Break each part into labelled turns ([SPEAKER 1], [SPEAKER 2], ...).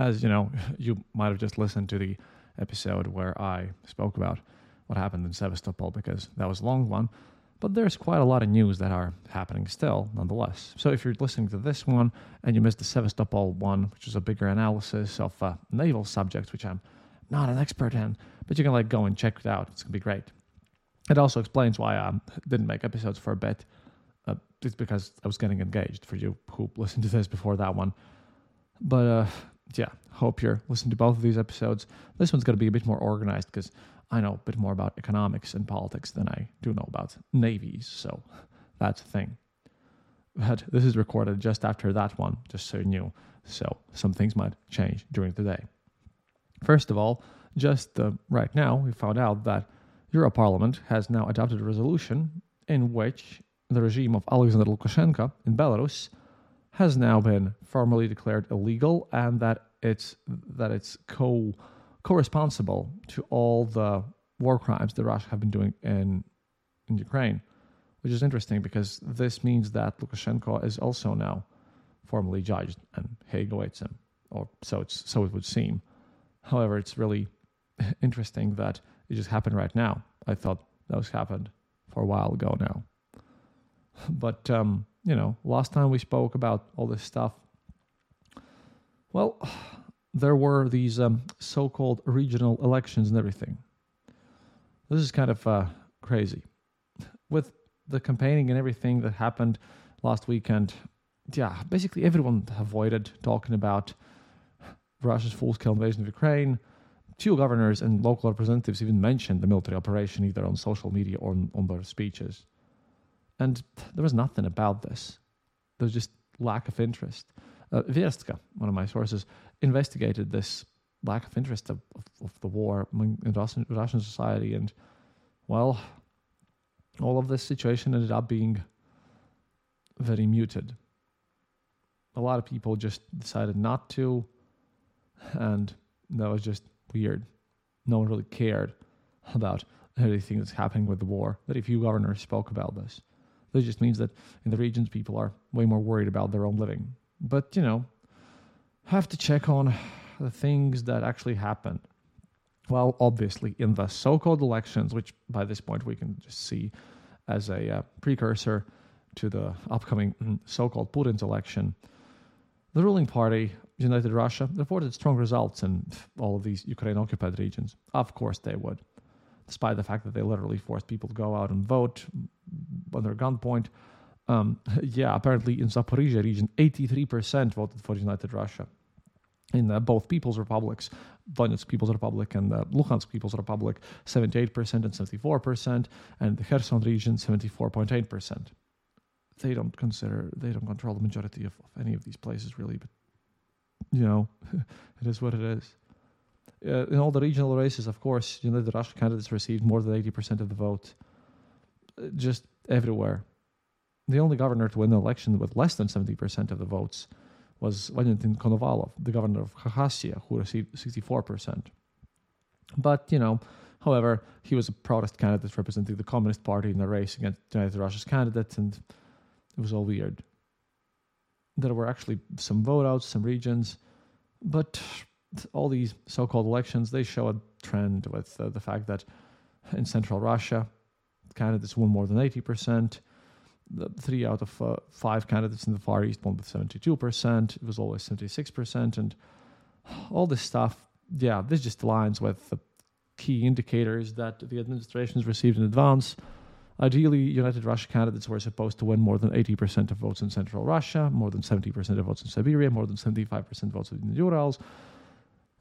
[SPEAKER 1] As you know, you might have just listened to the episode where I spoke about what happened in Sevastopol because that was a long one, but there's quite a lot of news that are happening still, nonetheless. So if you're listening to this one and you missed the Sevastopol one, which is a bigger analysis of naval subjects, which I'm not an expert in, but you can like go and check it out. It's gonna be great. It also explains why I didn't make episodes for a bit. Uh, it's because I was getting engaged for you who listened to this before that one. But uh, yeah, hope you're listening to both of these episodes. This one's going to be a bit more organized because I know a bit more about economics and politics than I do know about navies. So that's a thing. But this is recorded just after that one, just so you knew. So some things might change during the day. First of all, just uh, right now, we found out that Europarliament has now adopted a resolution in which the regime of Alexander Lukashenko in Belarus has now been formally declared illegal and that it's that it's co co-responsible to all the war crimes that Russia have been doing in in Ukraine, which is interesting because this means that Lukashenko is also now formally judged and Hague awaits him, or so it's so it would seem. However, it's really interesting that it just happened right now. I thought that was happened for a while ago now. But um, you know, last time we spoke about all this stuff, well, there were these um, so-called regional elections and everything. This is kind of uh, crazy. With the campaigning and everything that happened last weekend, yeah, basically everyone avoided talking about Russia's full-scale invasion of Ukraine. Two governors and local representatives even mentioned the military operation either on social media or on, on their speeches. And there was nothing about this. There was just lack of interest. Uh, Verstka, one of my sources, investigated this lack of interest of, of, of the war in Russian, Russian society. And, well, all of this situation ended up being very muted. A lot of people just decided not to, and that was just weird. No one really cared about everything that's happening with the war. Very few governors spoke about this. This just means that in the regions, people are way more worried about their own living. But, you know, have to check on the things that actually happened. Well, obviously, in the so called elections, which by this point we can just see as a uh, precursor to the upcoming so called Putin's election, the ruling party, United Russia, reported strong results in all of these Ukraine occupied regions. Of course, they would despite the fact that they literally forced people to go out and vote under gunpoint. Um, yeah, apparently in Zaporizhia region, 83% voted for United Russia. In uh, both People's Republics, Donetsk People's Republic and uh, Luhansk People's Republic, 78% and 74%, and the Kherson region, 74.8%. They don't consider, they don't control the majority of, of any of these places really, but you know, it is what it is uh, in all the regional races, of course, you know, the Russian candidates received more than 80% of the vote, uh, just everywhere. The only governor to win an election with less than 70% of the votes was Valentin Konovalov, the governor of Khakassia, who received 64%. But, you know, However, he was a protest candidate representing the Communist Party in the race against United Russia's candidate, and it was all weird. There were actually some vote outs, some regions, but all these so-called elections they show a trend with uh, the fact that in central Russia, candidates won more than eighty percent. The three out of uh, five candidates in the Far East won with seventy-two percent. It was always seventy-six percent, and all this stuff. Yeah, this just aligns with the key indicators that the administrations received in advance. Ideally, United Russia candidates were supposed to win more than 80% of votes in central Russia, more than 70% of votes in Siberia, more than 75% of votes in the Urals,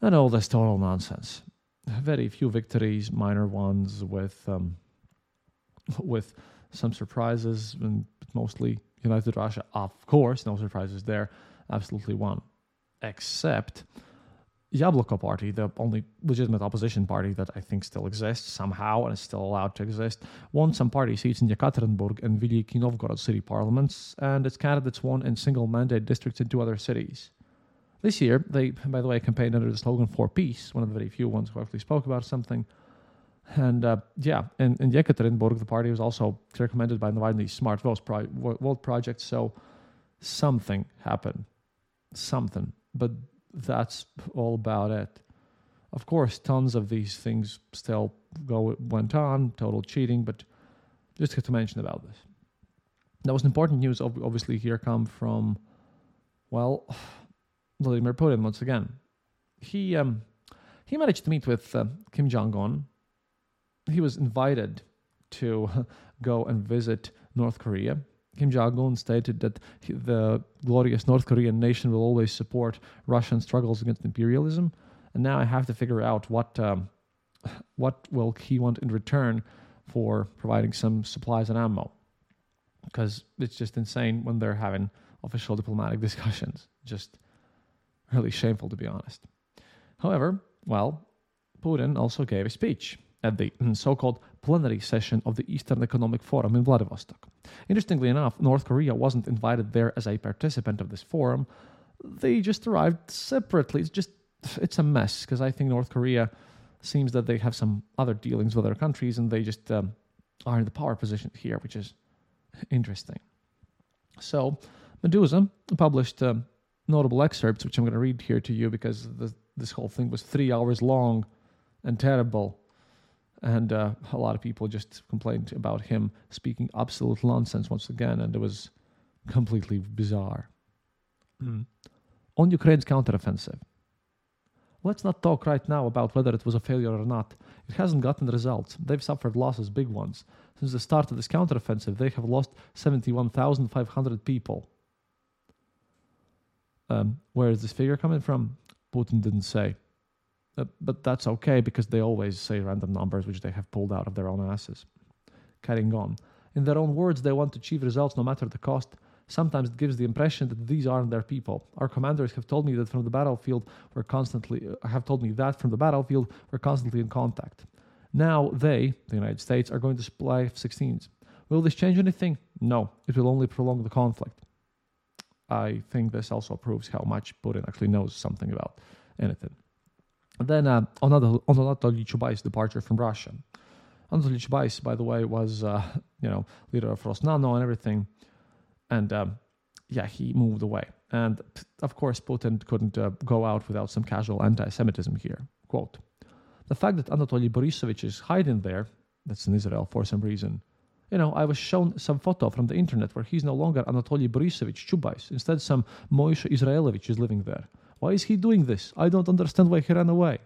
[SPEAKER 1] and all this total nonsense. Very few victories, minor ones, with um, with some surprises, and mostly United Russia, of course, no surprises there, absolutely won. Except Yabloko party, the only legitimate opposition party that I think still exists somehow and is still allowed to exist, won some party seats in Yekaterinburg and Veliki Novgorod city parliaments, and its candidates won in single mandate districts in two other cities. This year, they, by the way, campaigned under the slogan for peace, one of the very few ones who actually spoke about something. And uh, yeah, in, in Yekaterinburg, the party was also recommended by the widely Smart Votes Pro- Vote Project, so something happened. Something. But that's all about it. Of course, tons of these things still go went on, total cheating, but just to mention about this. That was important news. Obviously, here come from, well, Vladimir Putin once again. He um, he managed to meet with uh, Kim Jong Un. He was invited to go and visit North Korea Kim Jong un stated that the glorious North Korean nation will always support Russian struggles against imperialism. And now I have to figure out what um, what will he want in return for providing some supplies and ammo, because it's just insane when they're having official diplomatic discussions. Just really shameful, to be honest. However, well, Putin also gave a speech at the so called plenary session of the Eastern Economic Forum in Vladivostok. Interestingly enough, North Korea wasn't invited there as a participant of this forum. They just arrived separately. It's just, it's a mess because I think North Korea seems that they have some other dealings with other countries and they just um, are in the power position here, which is interesting. So, Meduza published um, notable excerpts, which I'm going to read here to you because the, this whole thing was three hours long and terrible and uh, a lot of people just complained about him speaking absolute nonsense once again, and it was completely bizarre. Mm. On Ukraine's counteroffensive, let's not talk right now about whether it was a failure or not. It hasn't gotten results. They've suffered losses, big ones. Since the start of this counteroffensive, they have lost 71,500 people. Um, where is this figure coming from? Putin didn't say. Uh, but that's okay because they always say random numbers which they have pulled out of their own asses. Carrying on. In their own words, they want to achieve results no matter the cost. Sometimes it gives the impression that these aren't their people. Our commanders have told me that from the battlefield we're constantly uh, have told me that from the battlefield we're constantly in contact. Now they, the United States, are going to supply F-16s. Will this change anything? No, it will only prolong the conflict. I think this also proves how much Putin actually knows something about anything. Then uh, Anatoly Chubais' departure from Russia. Anatoly Chubais, by the way, was uh, you know leader of Rosnano and everything, and um, yeah, he moved away. And of course, Putin couldn't uh, go out without some casual anti-Semitism here. Quote: The fact that Anatoly Borisovich is hiding there, that's in Israel for some reason. You know, I was shown some photo from the internet where he's no longer Anatoly Borisovich Chubais. Instead, some Moishe Israelovich is living there. Why is he doing this? I don't understand why he ran away.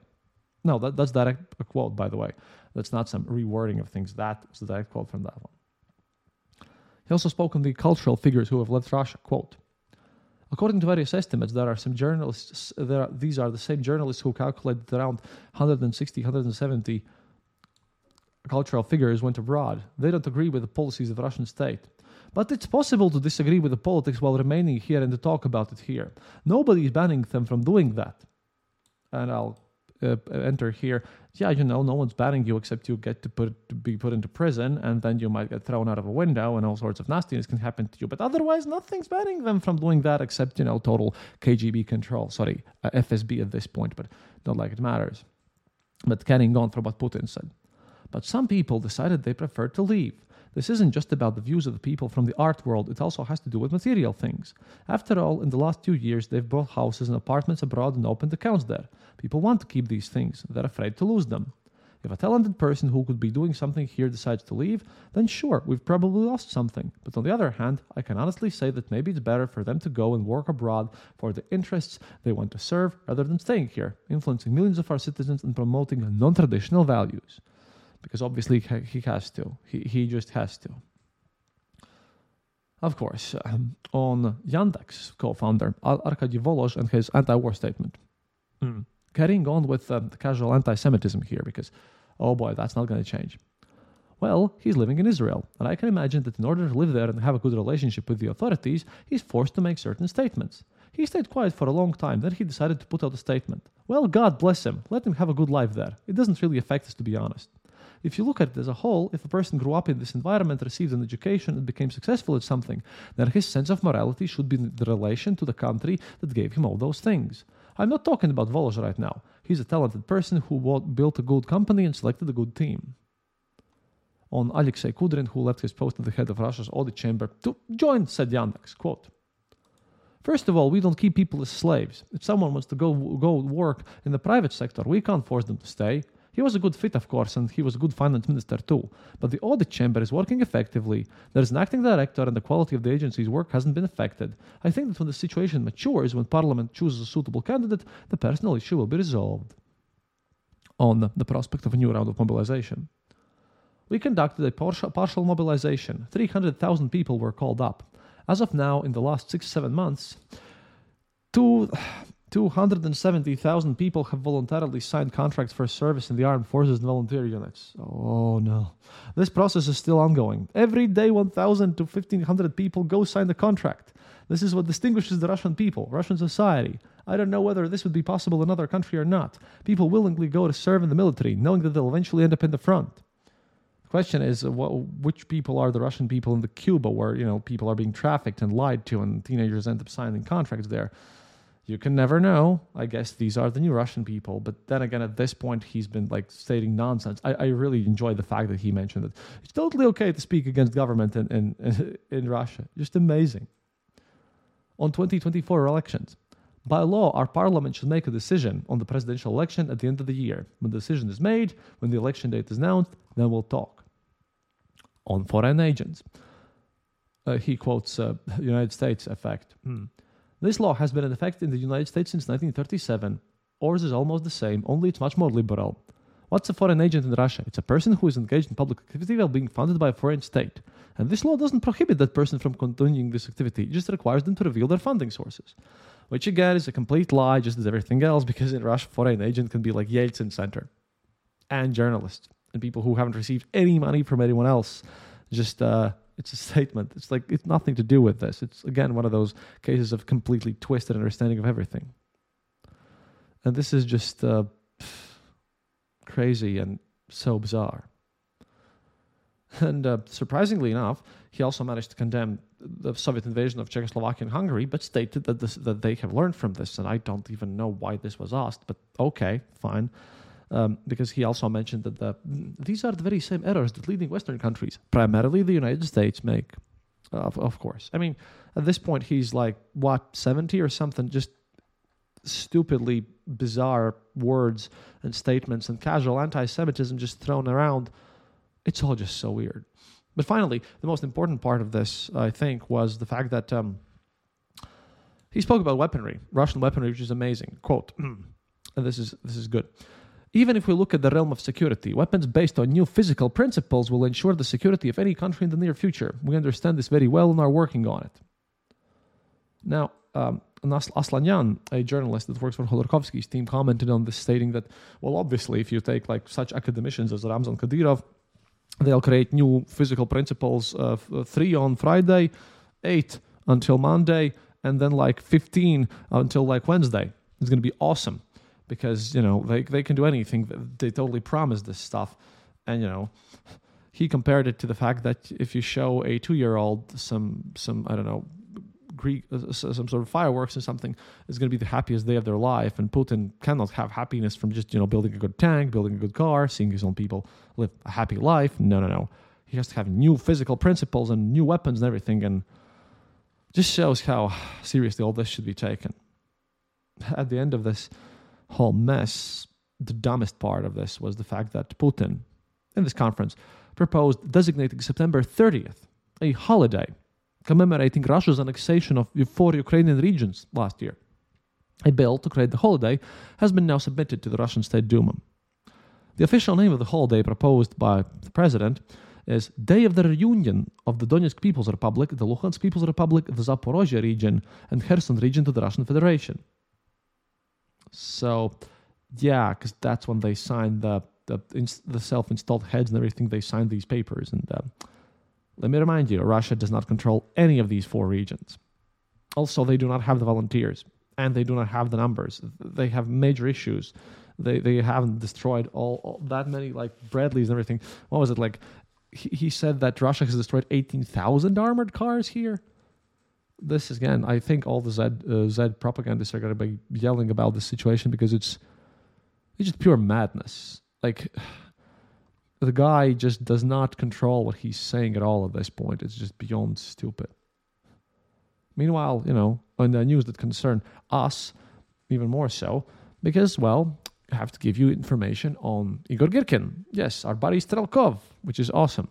[SPEAKER 1] No, that, that's direct a quote, by the way. That's not some rewording of things. That was a direct quote from that one. He also spoke on the cultural figures who have left Russia. Quote, According to various estimates, there are some journalists, there are, these are the same journalists who calculated around 160, 170 cultural figures went abroad. They don't agree with the policies of the Russian state. But it's possible to disagree with the politics while remaining here and to talk about it here. Nobody is banning them from doing that. And I'll uh, enter here. Yeah, you know, no one's banning you except you get to put to be put into prison, and then you might get thrown out of a window, and all sorts of nastiness can happen to you. But otherwise, nothing's banning them from doing that except you know total KGB control. Sorry, uh, FSB at this point, but not like it matters. But carrying on from what Putin said. But some people decided they preferred to leave. This isn't just about the views of the people from the art world, it also has to do with material things. After all, in the last two years, they've bought houses and apartments abroad and opened accounts there. People want to keep these things, they're afraid to lose them. If a talented person who could be doing something here decides to leave, then sure, we've probably lost something. But on the other hand, I can honestly say that maybe it's better for them to go and work abroad for the interests they want to serve rather than staying here, influencing millions of our citizens and promoting non traditional values. Because obviously he has to. He, he just has to. Of course, um, on Yandex co founder Arkady Volozh and his anti war statement. Mm carrying on with um, the casual anti Semitism here because, oh boy, that's not going to change. Well, he's living in Israel, and I can imagine that in order to live there and have a good relationship with the authorities, he's forced to make certain statements. He stayed quiet for a long time, then he decided to put out a statement. Well, God bless him, let him have a good life there. It doesn't really affect us, to be honest. If you look at it as a whole, if a person grew up in this environment, received an education, and became successful at something, then his sense of morality should be in the relation to the country that gave him all those things. I'm not talking about Volozh right now. He's a talented person who built a good company and selected a good team. On Alexei Kudrin, who left his post at the head of Russia's audit chamber to join said Yandex, quote, First of all, we don't keep people as slaves. If someone wants to go, go work in the private sector, we can't force them to stay. He was a good fit, of course, and he was a good finance minister too. But the audit chamber is working effectively. There is an acting director, and the quality of the agency's work hasn't been affected. I think that when the situation matures, when Parliament chooses a suitable candidate, the personal issue will be resolved. On the prospect of a new round of mobilization. We conducted a partial, partial mobilization. 300,000 people were called up. As of now, in the last six, seven months, two, 270,000 people have voluntarily signed contracts for service in the armed forces and volunteer units. Oh no. This process is still ongoing. Every day, 1,000 to 1,500 people go sign the contract. This is what distinguishes the Russian people, Russian society. I don't know whether this would be possible in another country or not. People willingly go to serve in the military, knowing that they'll eventually end up in the front. The question is, uh, what, which people are the Russian people in the Cuba, where you know people are being trafficked and lied to, and teenagers end up signing contracts there? You can never know. I guess these are the new Russian people. But then again, at this point, he's been like stating nonsense. I, I really enjoy the fact that he mentioned that it's totally okay to speak against government in, in, in Russia. Just amazing. On 2024 elections, by law, our parliament should make a decision on the presidential election at the end of the year. When the decision is made, when the election date is announced, then we'll talk. On foreign agents, uh, he quotes uh, United States effect. Hmm. This law has been in effect in the United States since 1937. Ours is almost the same, only it's much more liberal. What's a foreign agent in Russia? It's a person who is engaged in public activity while being funded by a foreign state. And this law doesn't prohibit that person from continuing this activity, it just requires them to reveal their funding sources. Which again is a complete lie, just as everything else, because in Russia, foreign agent can be like Yeltsin Center and journalists and people who haven't received any money from anyone else. Just uh, it's a statement. It's like it's nothing to do with this. It's again one of those cases of completely twisted understanding of everything. And this is just uh, crazy and so bizarre. And uh, surprisingly enough, he also managed to condemn the Soviet invasion of Czechoslovakia and Hungary, but stated that this, that they have learned from this. And I don't even know why this was asked, but okay, fine um, because he also mentioned that the, these are the very same errors that leading Western countries, primarily the United States, make. Of, of course. I mean, at this point, he's like, what, 70 or something? Just stupidly bizarre words and statements and casual anti Semitism just thrown around. It's all just so weird. But finally, the most important part of this, I think, was the fact that um, he spoke about weaponry, Russian weaponry, which is amazing. Quote, and this is this is good. Even if we look at the realm of security, weapons based on new physical principles will ensure the security of any country in the near future. We understand this very well and are working on it. Now, um, Aslanyan, a journalist that works for Khodorkovsky's team, commented on this, stating that, well, obviously, if you take like such academicians as Ramzan Kadyrov, they'll create new physical principles, uh, three on Friday, eight until Monday, and then like 15 until like Wednesday. It's going to be awesome because you know they they can do anything. They totally promise this stuff, and you know he compared it to the fact that if you show a two year old some some I don't know Greek, uh, some sort of fireworks or something is going to be the happiest day of their life. And Putin cannot have happiness from just you know building a good tank, building a good car, seeing his own people live a happy life. No, no, no. He has to have new physical principles and new weapons and everything, and just shows how seriously all this should be taken. At the end of this whole mess, the dumbest part of this was the fact that Putin, in this conference, proposed designating September 30th a holiday commemorating Russia's annexation of four Ukrainian regions last year. A bill to create the holiday has been now submitted to the Russian State Duma. The official name of the holiday proposed by the president is Day of the Reunion of the Donetsk People's Republic, the Luhansk People's Republic, the Zaporozhye region, and Kherson region to the Russian Federation. So, yeah, because that's when they signed the the, the self-installed heads and everything. They signed these papers, and uh, let me remind you, Russia does not control any of these four regions. Also, they do not have the volunteers and they do not have the numbers. They have major issues. They they haven't destroyed all, all that many like Bradleys and everything. What was it like? He, he said that Russia has destroyed eighteen thousand armored cars here. This is again, I think all the Z uh, Z propagandists are going to be yelling about this situation because it's it's just pure madness. Like the guy just does not control what he's saying at all at this point. It's just beyond stupid. Meanwhile, you know, on the news that concern us, even more so, because, well, I have to give you information on Igor Girkin. Yes, our buddy Strelkov, which is awesome.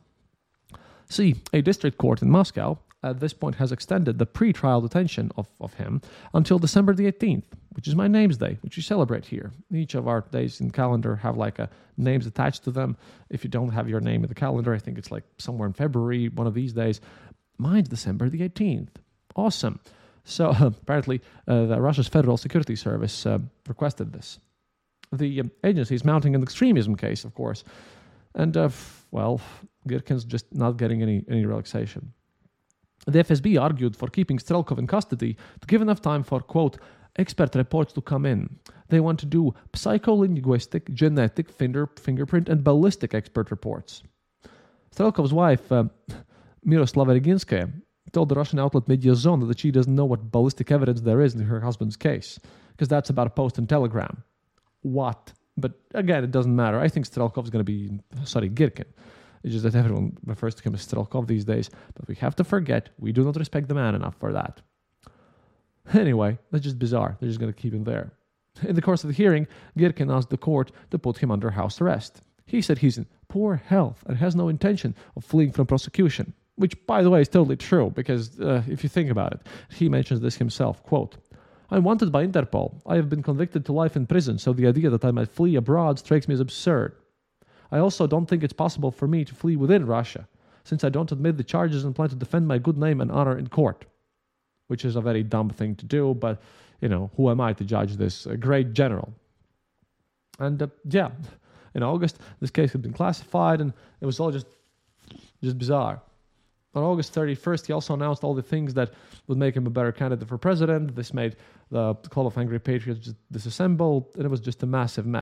[SPEAKER 1] See, a district court in Moscow at this point has extended the pre-trial detention of, of him until December the 18th, which is my name's day, which we celebrate here. Each of our days in calendar have like a names attached to them. If you don't have your name in the calendar, I think it's like somewhere in February, one of these days. Mine's December the 18th. Awesome. So apparently, uh, the Russia's Federal Security Service uh, requested this. The um, agency is mounting an extremism case, of course, and uh, well, Girkin's just not getting any any relaxation. The FSB argued for keeping Strelkov in custody to give enough time for, quote, expert reports to come in. They want to do psycholinguistic, genetic, finger, fingerprint, and ballistic expert reports. Strelkov's wife, uh, Miroslava Reginskaya, told the Russian outlet Mediazona that she doesn't know what ballistic evidence there is in her husband's case, because that's about a post in Telegram. What? But again, it doesn't matter. I think Strelkov's going to be, sorry, Girkin it's just that everyone refers to him as Strelkov these days, but we have to forget we do not respect the man enough for that. Anyway, that's just bizarre. They're just going to keep him there. In the course of the hearing, Girkin asked the court to put him under house arrest. He said he's in poor health and has no intention of fleeing from prosecution, which, by the way, is totally true because uh, if you think about it, he mentions this himself. Quote, I'm wanted by Interpol. I have been convicted to life in prison, so the idea that I might flee abroad strikes me as absurd. I also don't think it's possible for me to flee within Russia, since I don't admit the charges and plan to defend my good name and honor in court. Which is a very dumb thing to do, but you know, who am I to judge this great general? And uh, yeah, in August, this case had been classified, and it was all just just bizarre. On August 31st, he also announced all the things that would make him a better candidate for president. This made the Call of Angry Patriots disassemble, and it was just a massive mess.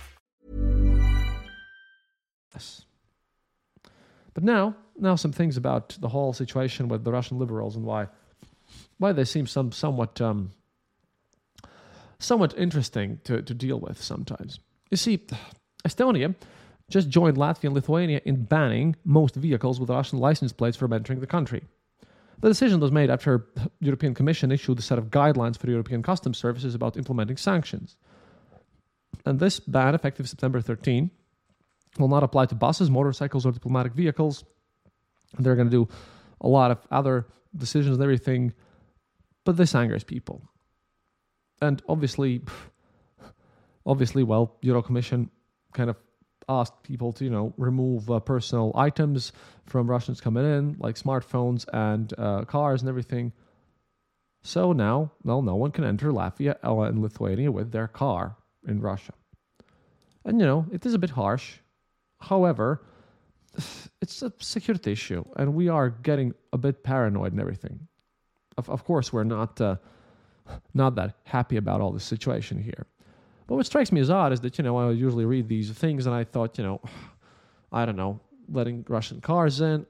[SPEAKER 1] But now, now some things about the whole situation with the Russian liberals and why, why they seem some somewhat, um, somewhat interesting to, to deal with sometimes. You see, Estonia just joined Latvia and Lithuania in banning most vehicles with Russian license plates from entering the country. The decision was made after European Commission issued a set of guidelines for European customs services about implementing sanctions. And this ban, effective September 13, will not apply to buses, motorcycles, or diplomatic vehicles. They're going to do a lot of other decisions and everything, but this angers people. And obviously, obviously, well, Euro Commission kind of asked people to, you know, remove uh, personal items from Russians coming in, like smartphones and uh, cars and everything. So now, well, no one can enter Latvia and Lithuania with their car in Russia. And, you know, it is a bit harsh. However, it's a security issue, and we are getting a bit paranoid and everything. Of, of course, we're not uh, not that happy about all this situation here. But what strikes me as odd is that you know I usually read these things, and I thought you know, I don't know, letting Russian cars in.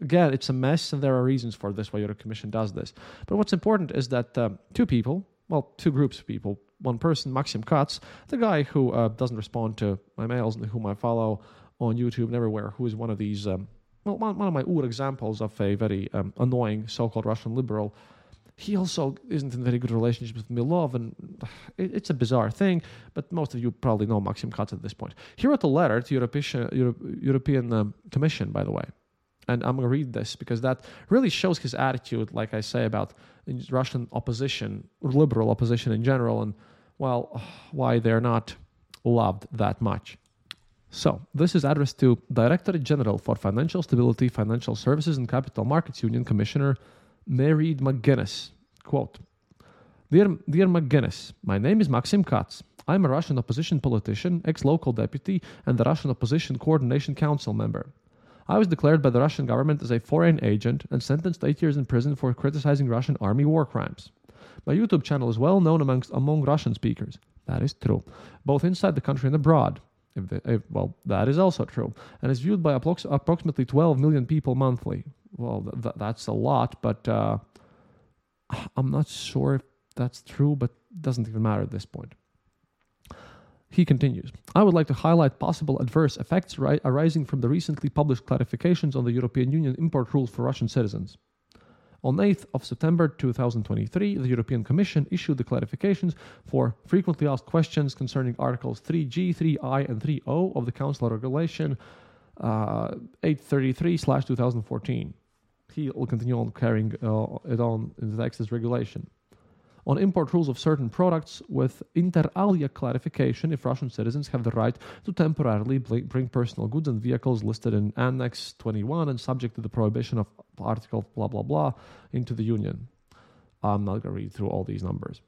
[SPEAKER 1] Again, it's a mess, and there are reasons for this why Euro Commission does this. But what's important is that um, two people, well, two groups of people, one person, Maxim Katz, the guy who uh, doesn't respond to my mails and whom I follow on YouTube and everywhere, who is one of these, um, well, one, one, of my old examples of a very um, annoying so-called Russian liberal. He also isn't in very good relationship with Milov, and it, it's a bizarre thing. But most of you probably know Maxim Katz at this point. He wrote a letter to European Euro- European um, Commission, by the way, and I'm to read this because that really shows his attitude, like I say, about Russian opposition, liberal opposition in general, and well, why they're not loved that much. So, this is addressed to Director General for Financial Stability, Financial Services and Capital Markets Union Commissioner Mairead McGuinness. Quote Dear, Dear McGuinness, my name is Maxim Katz. I'm a Russian opposition politician, ex local deputy, and the Russian Opposition Coordination Council member. I was declared by the Russian government as a foreign agent and sentenced eight years in prison for criticizing Russian army war crimes. My YouTube channel is well known amongst among Russian speakers. That is true, both inside the country and abroad. If if, well, that is also true, and is viewed by approx- approximately 12 million people monthly. Well, th- th- that's a lot, but uh, I'm not sure if that's true, but doesn't even matter at this point. He continues I would like to highlight possible adverse effects ri- arising from the recently published clarifications on the European Union import rules for Russian citizens. On 8th of September 2023, the European Commission issued the clarifications for frequently asked questions concerning Articles 3G, 3I, and 3O of the Council Regulation uh, 833/2014. He will continue on carrying uh, it on in the text as regulation on import rules of certain products with inter alia clarification if Russian citizens have the right to temporarily bring personal goods and vehicles listed in Annex 21 and subject to the prohibition of Article blah blah blah into the Union. I'm not going to read through all these numbers.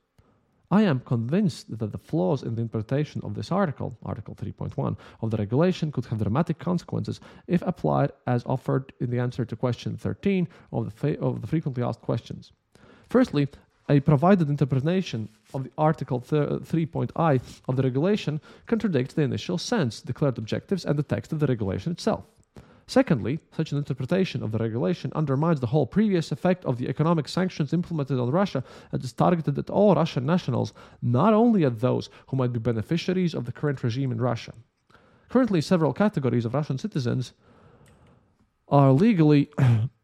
[SPEAKER 1] I am convinced that the flaws in the interpretation of this article, Article 3.1, of the regulation could have dramatic consequences if applied as offered in the answer to question 13 of the, fa- of the frequently asked questions. Firstly, a provided interpretation of the Article 3.i uh, of the regulation contradicts the initial sense, declared objectives, and the text of the regulation itself. Secondly, such an interpretation of the regulation undermines the whole previous effect of the economic sanctions implemented on Russia and is targeted at all Russian nationals, not only at those who might be beneficiaries of the current regime in Russia. Currently, several categories of Russian citizens are legally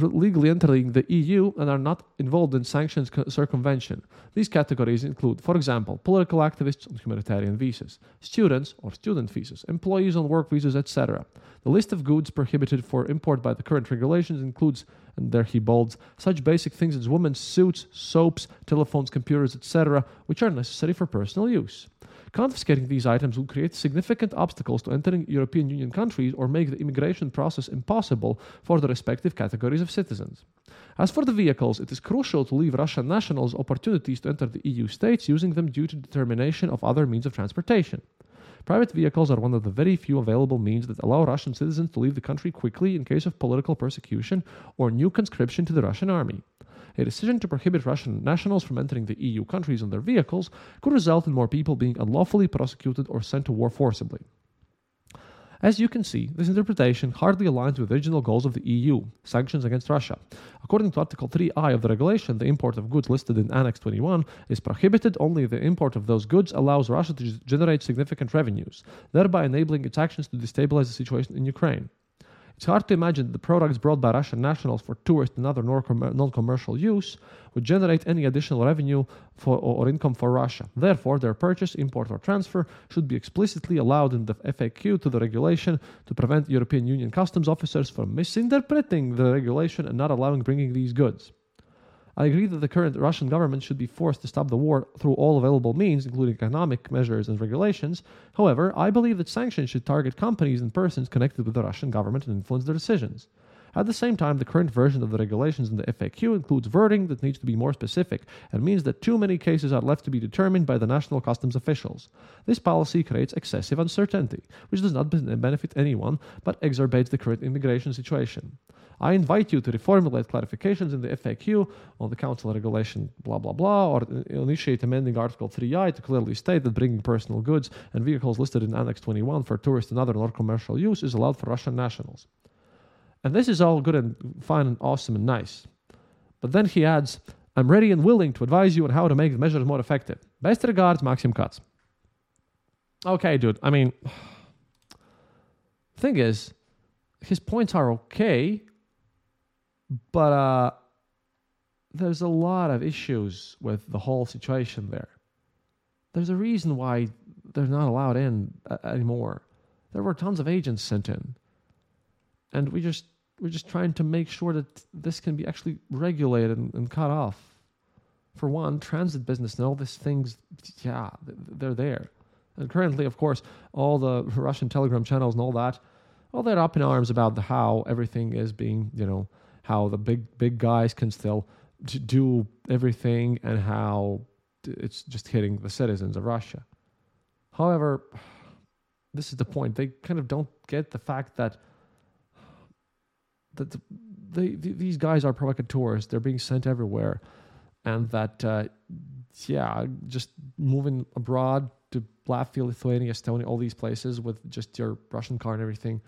[SPEAKER 1] legally entering the EU and are not involved in sanctions circumvention. These categories include, for example, political activists on humanitarian visas, students or student visas, employees on work visas, etc. The list of goods prohibited for import by the current regulations includes, and there he bolds, such basic things as women's suits, soaps, telephones, computers, etc., which are necessary for personal use. Confiscating these items would create significant obstacles to entering European Union countries or make the immigration process impossible for the respective categories of citizens. As for the vehicles, it is crucial to leave Russian nationals opportunities to enter the EU states using them due to determination of other means of transportation. Private vehicles are one of the very few available means that allow Russian citizens to leave the country quickly in case of political persecution or new conscription to the Russian army. A decision to prohibit Russian nationals from entering the EU countries on their vehicles could result in more people being unlawfully prosecuted or sent to war forcibly. As you can see, this interpretation hardly aligns with the original goals of the EU, sanctions against Russia. According to Article 3i of the regulation, the import of goods listed in Annex 21 is prohibited only if the import of those goods allows Russia to generate significant revenues, thereby enabling its actions to destabilize the situation in Ukraine. It's hard to imagine that the products brought by Russian nationals for tourist and other non commercial use would generate any additional revenue for, or income for Russia. Therefore, their purchase, import, or transfer should be explicitly allowed in the FAQ to the regulation to prevent European Union customs officers from misinterpreting the regulation and not allowing bringing these goods. I agree that the current Russian government should be forced to stop the war through all available means, including economic measures and regulations. However, I believe that sanctions should target companies and persons connected with the Russian government and influence their decisions. At the same time, the current version of the regulations in the FAQ includes wording that needs to be more specific and means that too many cases are left to be determined by the national customs officials. This policy creates excessive uncertainty, which does not benefit anyone but exacerbates the current immigration situation. I invite you to reformulate clarifications in the FAQ on the Council regulation, blah, blah, blah, or initiate amending Article 3i to clearly state that bringing personal goods and vehicles listed in Annex 21 for tourist and other non commercial use is allowed for Russian nationals. And this is all good and fine and awesome and nice. But then he adds, I'm ready and willing to advise you on how to make the measures more effective. Best regards, Maxim Katz. Okay, dude. I mean, thing is, his points are okay, but uh, there's a lot of issues with the whole situation there. There's a reason why they're not allowed in uh, anymore. There were tons of agents sent in, and we just we're just trying to make sure that this can be actually regulated and, and cut off. For one, transit business and all these things, yeah, they're there. And currently, of course, all the Russian Telegram channels and all that, well, they're up in arms about the how everything is being, you know, how the big big guys can still do everything and how it's just hitting the citizens of Russia. However, this is the point. They kind of don't get the fact that that the, they, these guys are provocateurs. They're being sent everywhere, and that uh, yeah, just moving abroad to Latvia, Lithuania, Estonia, all these places with just your Russian car and everything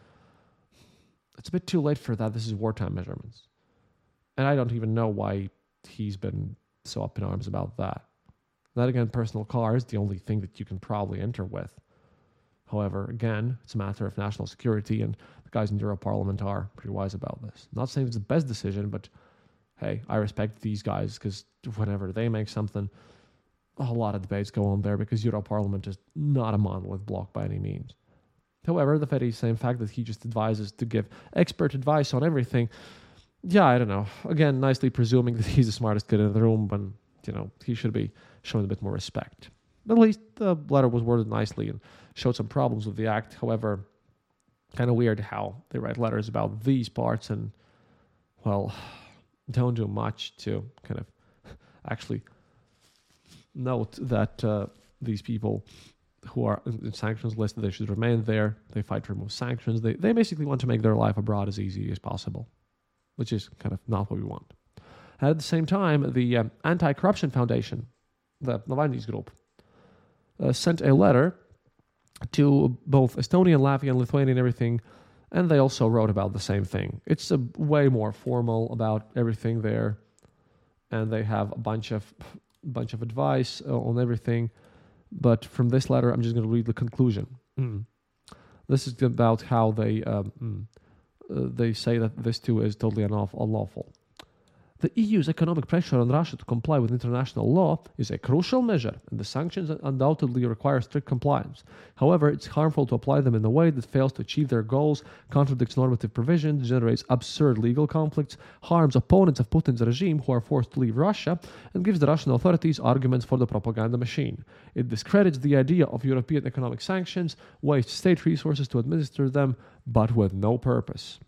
[SPEAKER 1] it's a bit too late for that. This is wartime measurements. And I don't even know why he's been so up in arms about that. That again, personal car is the only thing that you can probably enter with. However, again, it's a matter of national security, and the guys in Euro Parliament are pretty wise about this. Not saying it's the best decision, but hey, I respect these guys because whenever they make something, a lot of debates go on there because Euro Parliament is not a monolith block by any means. However, the very same fact that he just advises to give expert advice on everything, yeah, I don't know. Again, nicely presuming that he's the smartest kid in the room, but you know he should be shown a bit more respect. But at least the letter was worded nicely and showed some problems with the act. However, kind of weird how they write letters about these parts and well, don't do much to kind of actually note that uh, these people who are in sanctions list they should remain there. They fight to remove sanctions. They they basically want to make their life abroad as easy as possible, which is kind of not what we want. At the same time, the um, Anti-Corruption Foundation, the Navalny's group, uh, sent a letter to both Estonia, Latvia, and Lithuania and everything, and they also wrote about the same thing. It's a way more formal about everything there, and they have a bunch of bunch of advice uh, on everything. But from this letter, I'm just going to read the conclusion. Mm. This is about how they um, mm, uh, they say that this too is totally unlawful. The EU's economic pressure on Russia to comply with international law is a crucial measure, and the sanctions undoubtedly require strict compliance. However, it's harmful to apply them in a way that fails to achieve their goals, contradicts normative provisions, generates absurd legal conflicts, harms opponents of Putin's regime who are forced to leave Russia, and gives the Russian authorities arguments for the propaganda machine. It discredits the idea of European economic sanctions, wastes state resources to administer them, but with no purpose.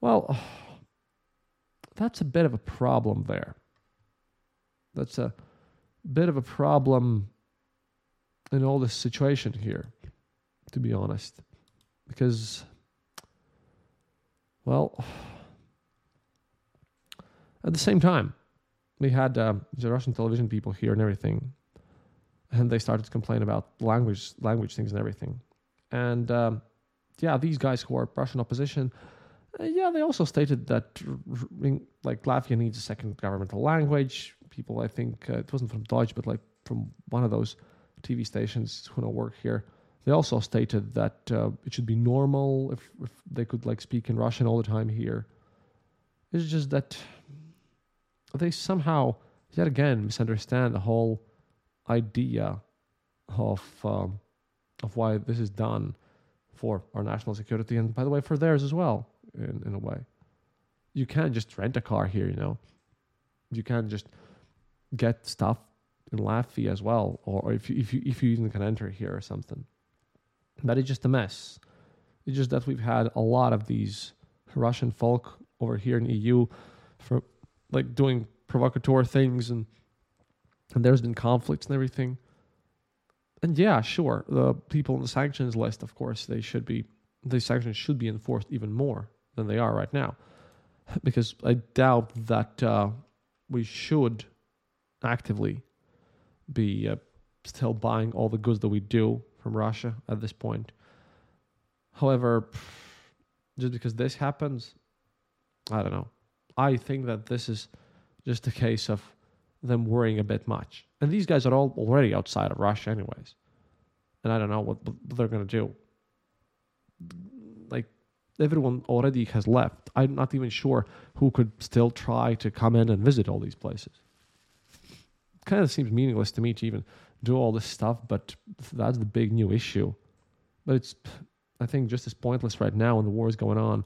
[SPEAKER 1] Well, that's a bit of a problem there. That's a bit of a problem in all this situation here, to be honest. Because, well, at the same time, we had uh, the Russian television people here and everything, and they started to complain about language, language things and everything. And um, yeah, these guys who are Russian opposition, uh, yeah, they also stated that like Latvia needs a second governmental language. People, I think uh, it wasn't from Deutsche, but like from one of those TV stations who don't work here, They also stated that uh, it should be normal if, if they could like speak in Russian all the time here. It's just that they somehow yet again misunderstand the whole idea of um, of why this is done for our national security and by the way for theirs as well in, in a way. You can't just rent a car here you know. You can't just get stuff in Latvia as well or, or if you if you if you even can enter here or something. That is just a mess. It's just that we've had a lot of these Russian folk over here in EU for like doing provocateur things and and there's been conflicts and everything. And yeah, sure, the people on the sanctions list, of course, they should be the sanctions should be enforced even more than they are right now, because I doubt that uh, we should actively be uh, still buying all the goods that we do from Russia at this point. However, just because this happens, I don't know. I think that this is just a case of them worrying a bit much. And these guys are all already outside of Russia, anyways. And I don't know what, what they're going to do. Everyone already has left. I'm not even sure who could still try to come in and visit all these places. It Kind of seems meaningless to me to even do all this stuff, but that's the big new issue. But it's, I think, just as pointless right now when the war is going on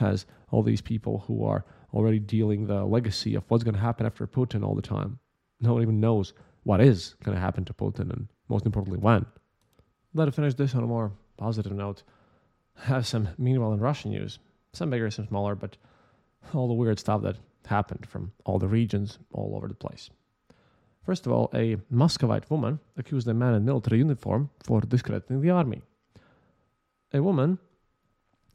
[SPEAKER 1] as all these people who are already dealing the legacy of what's going to happen after Putin all the time. No one even knows what is going to happen to Putin and most importantly when. Let us finish this on a more positive note. Have some meanwhile in Russian news. Some bigger, some smaller, but all the weird stuff that happened from all the regions all over the place. First of all, a Muscovite woman accused a man in military uniform for discrediting the army. A woman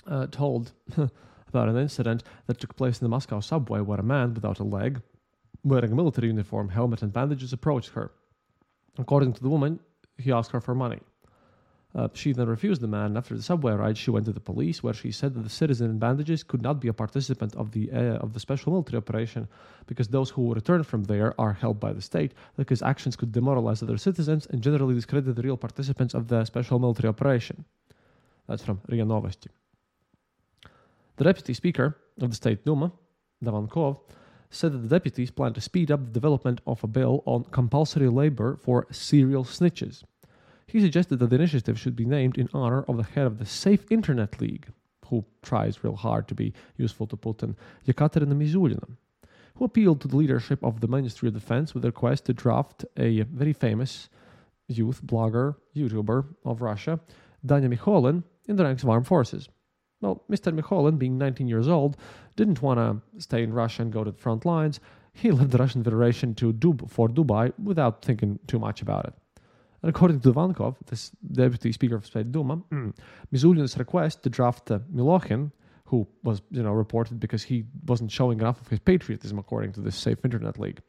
[SPEAKER 1] uh, told about an incident that took place in the Moscow subway where a man without a leg, wearing a military uniform, helmet, and bandages, approached her. According to the woman, he asked her for money. Uh, she then refused the man. After the subway ride, she went to the police, where she said that the citizen in bandages could not be a participant of the uh, of the special military operation because those who return from there are held by the state, because actions could demoralize other citizens and generally discredit the real participants of the special military operation. That's from RIA Novosti. The deputy speaker of the State Duma, Davankov, said that the deputies plan to speed up the development of a bill on compulsory labor for serial snitches. He suggested that the initiative should be named in honor of the head of the Safe Internet League, who tries real hard to be useful to Putin, Yekaterina Mizulina, who appealed to the leadership of the Ministry of Defense with a request to draft a very famous youth blogger, YouTuber of Russia, Danya Milokhin, in the ranks of armed forces. Well, Mr. Milokhin, being 19 years old, didn't want to stay in Russia and go to the front lines. He left the Russian Federation to Dub- for Dubai without thinking too much about it. And according to Vankov, this deputy speaker of State Duma, mm, Mizulin's request to draft uh, Milokhin, who was you know reported because he wasn't showing enough of his patriotism, according to the Safe Internet League,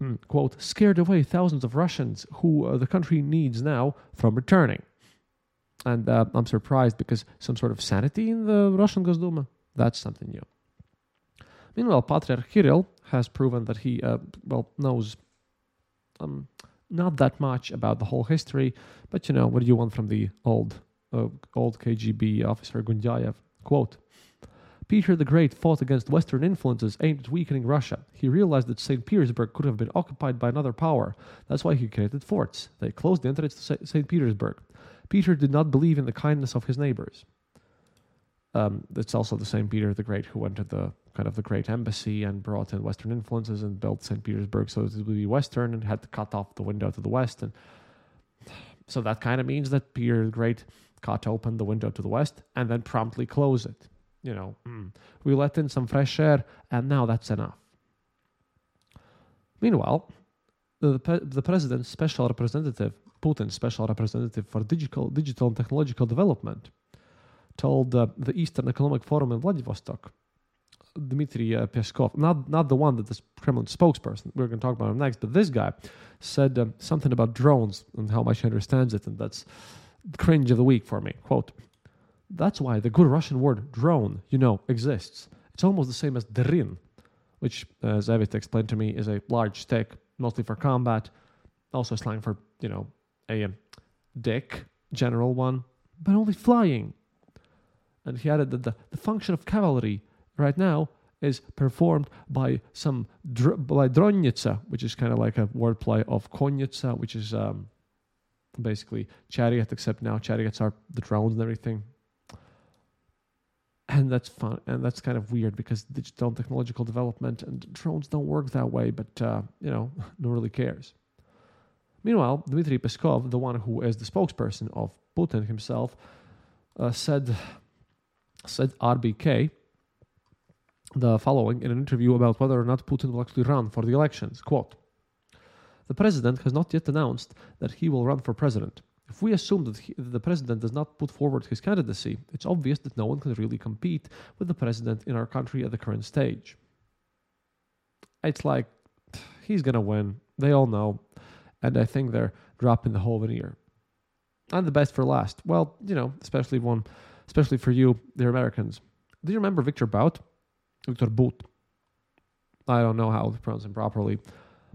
[SPEAKER 1] mm, quote, scared away thousands of Russians who uh, the country needs now from returning. And uh, I'm surprised because some sort of sanity in the Russian Gosduma, that's something new. Meanwhile, Patriarch Kirill has proven that he, uh, well, knows um, not that much about the whole history, but you know, what do you want from the old, uh, old KGB officer Gundyayev? Quote, Peter the Great fought against Western influences aimed at weakening Russia. He realized that St. Petersburg could have been occupied by another power. That's why he created forts. They closed the entrance to St. Petersburg. Peter did not believe in the kindness of his neighbors. Um, it's also the same Peter the Great who went to the kind of the great embassy and brought in Western influences and built St. Petersburg so it would be Western and had to cut off the window to the west. And so that kind of means that Peter the Great cut open the window to the west and then promptly close it. You know, mm. we let in some fresh air and now that's enough. Meanwhile, the, the president's special representative Putin's special representative for digital, digital and technological development, told uh, the Eastern Economic Forum in Vladivostok, Dmitry uh, Peskov, not, not the one that the Kremlin spokesperson, we're going to talk about him next, but this guy said um, something about drones and how much he understands it, and that's the cringe of the week for me. Quote, that's why the good Russian word drone, you know, exists. It's almost the same as drin, which, as Evit explained to me, is a large stick, mostly for combat, also slang for, you know, a dick, general one, but only flying. And he added that the, the function of cavalry right now is performed by some dr- by dronnica, which is kind of like a wordplay of konnica, which is um, basically chariot, except now chariots are the drones and everything. And that's fun, and that's kind of weird because digital and technological development and drones don't work that way. But uh, you know, no really cares. Meanwhile, Dmitry Peskov, the one who is the spokesperson of Putin himself, uh, said said RBK the following in an interview about whether or not Putin will actually run for the elections. Quote The president has not yet announced that he will run for president. If we assume that, he, that the president does not put forward his candidacy, it's obvious that no one can really compete with the president in our country at the current stage. It's like he's to win. They all know. And I think they're dropping the whole veneer. And the best for last. Well, you know, especially one, especially for you, the Americans. Do you remember Victor Bout? Victor Bout. I don't know how to pronounce him properly.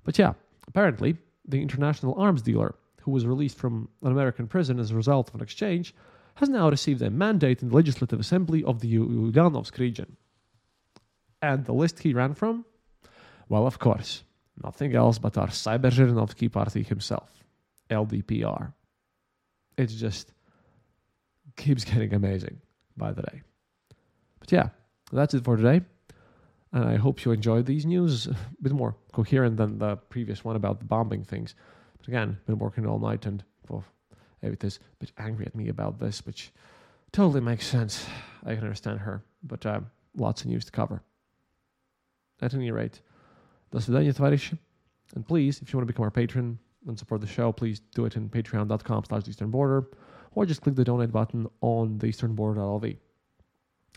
[SPEAKER 1] But yeah, apparently, the international arms dealer, who was released from an American prison as a result of an exchange, has now received a mandate in the Legislative Assembly of the Ulyanovsk region. And the list he ran from? Well, of course, nothing else but our Cyber Zhirinovsky party himself, LDPR. It's just keeps getting amazing by the day. But yeah, that's it for today. And I hope you enjoyed these news. A bit more coherent than the previous one about the bombing things. But again, been working all night and well, Evit is a bit angry at me about this, which totally makes sense. I can understand her. But uh, lots of news to cover. At any rate, до свидания, товарищи. And please, if you want to become our patron and support the show, please do it in patreon.com slash the eastern border or just click the donate button on the eastern border.lv.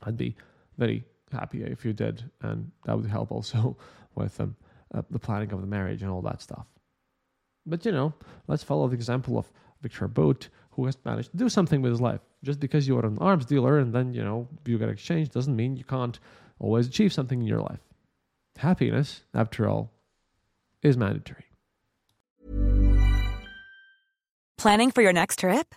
[SPEAKER 1] I'd be very happy if you did, and that would help also with um, uh, the planning of the marriage and all that stuff. But you know, let's follow the example of Victor Bout, who has managed to do something with his life. Just because you are an arms dealer and then you know you get exchanged doesn't mean you can't always achieve something in your life. Happiness, after all, is mandatory.
[SPEAKER 2] Planning for your next trip?